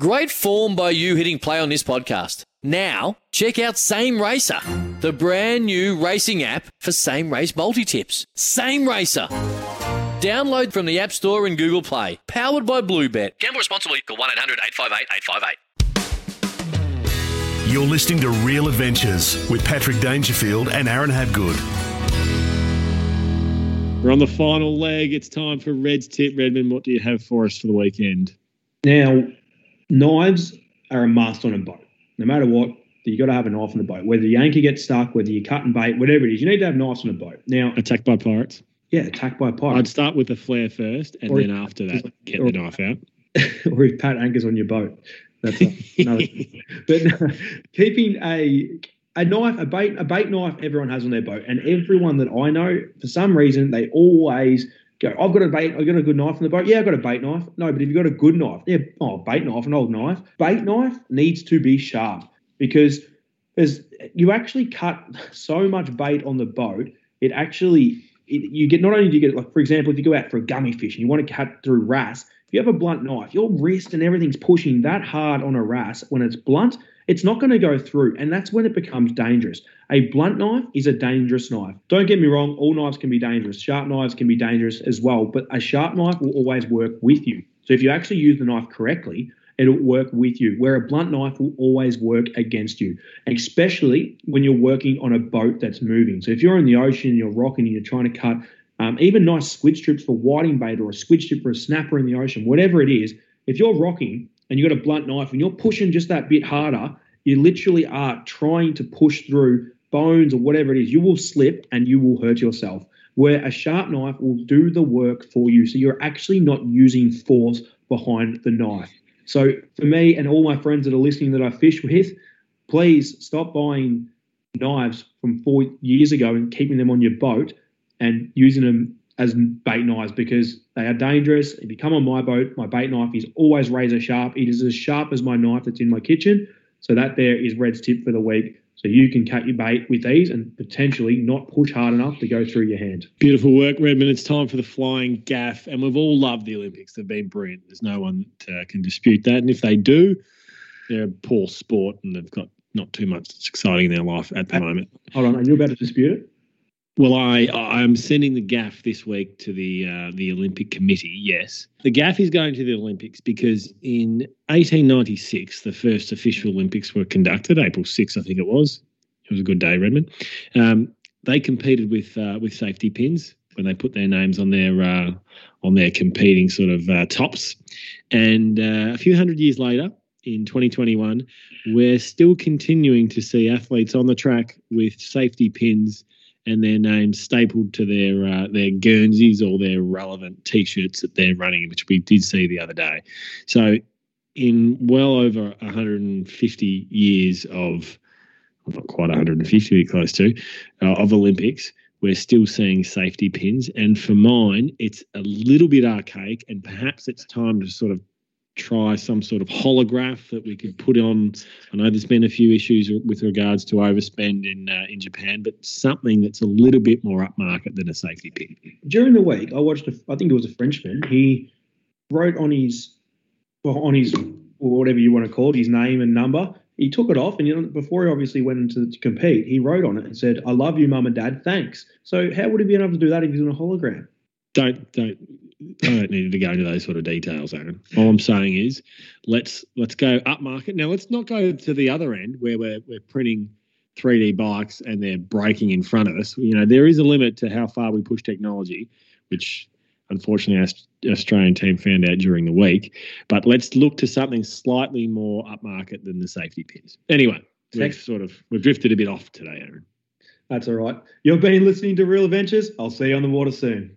Great form by you hitting play on this podcast. Now, check out Same Racer, the brand new racing app for same race multi tips. Same Racer. Download from the App Store and Google Play. Powered by Bluebet. Gamble responsibly. Call 1 800 858 858. You're listening to Reel Adventures with Patrick Dangerfield and Aaron Hadgood. We're on the final leg. It's time for Red's tip. Redmond, what do you have for us for the weekend? Now, knives are a must on a boat. No matter what, you got to have a knife on the boat. Whether the anchor gets stuck, whether you're cutting bait, whatever it is, you need to have knives on a boat. Now, Attacked by pirates. yeah, attacked by pirates. I'd start with the flare first, and Or- then after that, get the knife out. or if Pat anchors on your boat. That's another. but no, keeping a a knife, a bait, a bait knife, everyone has on their boat, and everyone that I know, for some reason, they always "I've got a bait, I've got a good knife in the boat." Yeah, I've got a bait knife. No, but if you've got a good knife, yeah, oh, bait knife, an old knife. Bait knife needs to be sharp because there's you actually cut so much bait on the boat. It actually it, you get not only do you get like for example, if you go out for a gummy fish and you want to cut through ras, if you have a blunt knife, your wrist and everything's pushing that hard on a ras. when it's blunt, it's not going to go through, and that's when it becomes dangerous. A blunt knife is a dangerous knife. Don't get me wrong, all knives can be dangerous. Sharp knives can be dangerous as well, but a sharp knife will always work with you. So if you actually use the knife correctly, it'll work with you. Where a blunt knife will always work against you, especially when you're working on a boat that's moving. So if you're in the ocean, and you're rocking, and you're trying to cut um, even nice squid strips for whiting bait or a squid strip for a snapper in the ocean, whatever it is, if you're rocking and you've got a blunt knife and you're pushing just that bit harder, you literally are trying to push through bones or whatever it is. You will slip and you will hurt yourself. Where a sharp knife will do the work for you. So you're actually not using force behind the knife. So for me and all my friends that are listening that I fish with, please stop buying knives from four years ago and keeping them on your boat and using them as bait knives because they are dangerous. If you come on my boat, my bait knife is always razor sharp. It is as sharp as my knife that's in my kitchen. So that there is Red's tip for the week. So you can cut your bait with these and potentially not push hard enough to go through your hand. Beautiful work, Redmond. It's time for the flying gaff, and we've all loved the Olympics. They've been brilliant. There's no one that uh, can dispute that. And if they do, they're a poor sport, and they've got not too much that's exciting in their life at the moment. Hold on, are you about to dispute it? Well, I I'm sending the gaff this week to the uh, the Olympic Committee. Yes, the gaff is going to the Olympics because in 1896 the first official Olympics were conducted. April 6th, I think it was. It was a good day, Redmond. Um, they competed with uh, with safety pins when they put their names on their uh, on their competing sort of uh, tops, and uh, a few hundred years later. In 2021, we're still continuing to see athletes on the track with safety pins and their names stapled to their uh, their Guernseys or their relevant T-shirts that they're running, which we did see the other day. So, in well over 150 years of, well, not quite 150, close to, uh, of Olympics, we're still seeing safety pins. And for mine, it's a little bit archaic, and perhaps it's time to sort of try some sort of holograph that we could put on. I know there's been a few issues with regards to overspend in uh, in Japan, but something that's a little bit more upmarket than a safety pin. During the week, I watched. A, I think it was a Frenchman. He wrote on his, well, on his, or whatever you want to call it, his name and number. He took it off, and you know, before he obviously went into to compete, he wrote on it and said, "I love you, mum and dad. Thanks." So how would he be able to do that if he's on a hologram? Don't don't. I don't need to go into those sort of details, Aaron. All I'm saying is, let's let's go upmarket. Now let's not go to the other end where we're we're printing 3D bikes and they're breaking in front of us. You know, there is a limit to how far we push technology, which unfortunately our Australian team found out during the week. But let's look to something slightly more upmarket than the safety pins. Anyway, we've sort of we've drifted a bit off today, Aaron. That's all right. You've been listening to Reel Adventures. I'll see you on the water soon.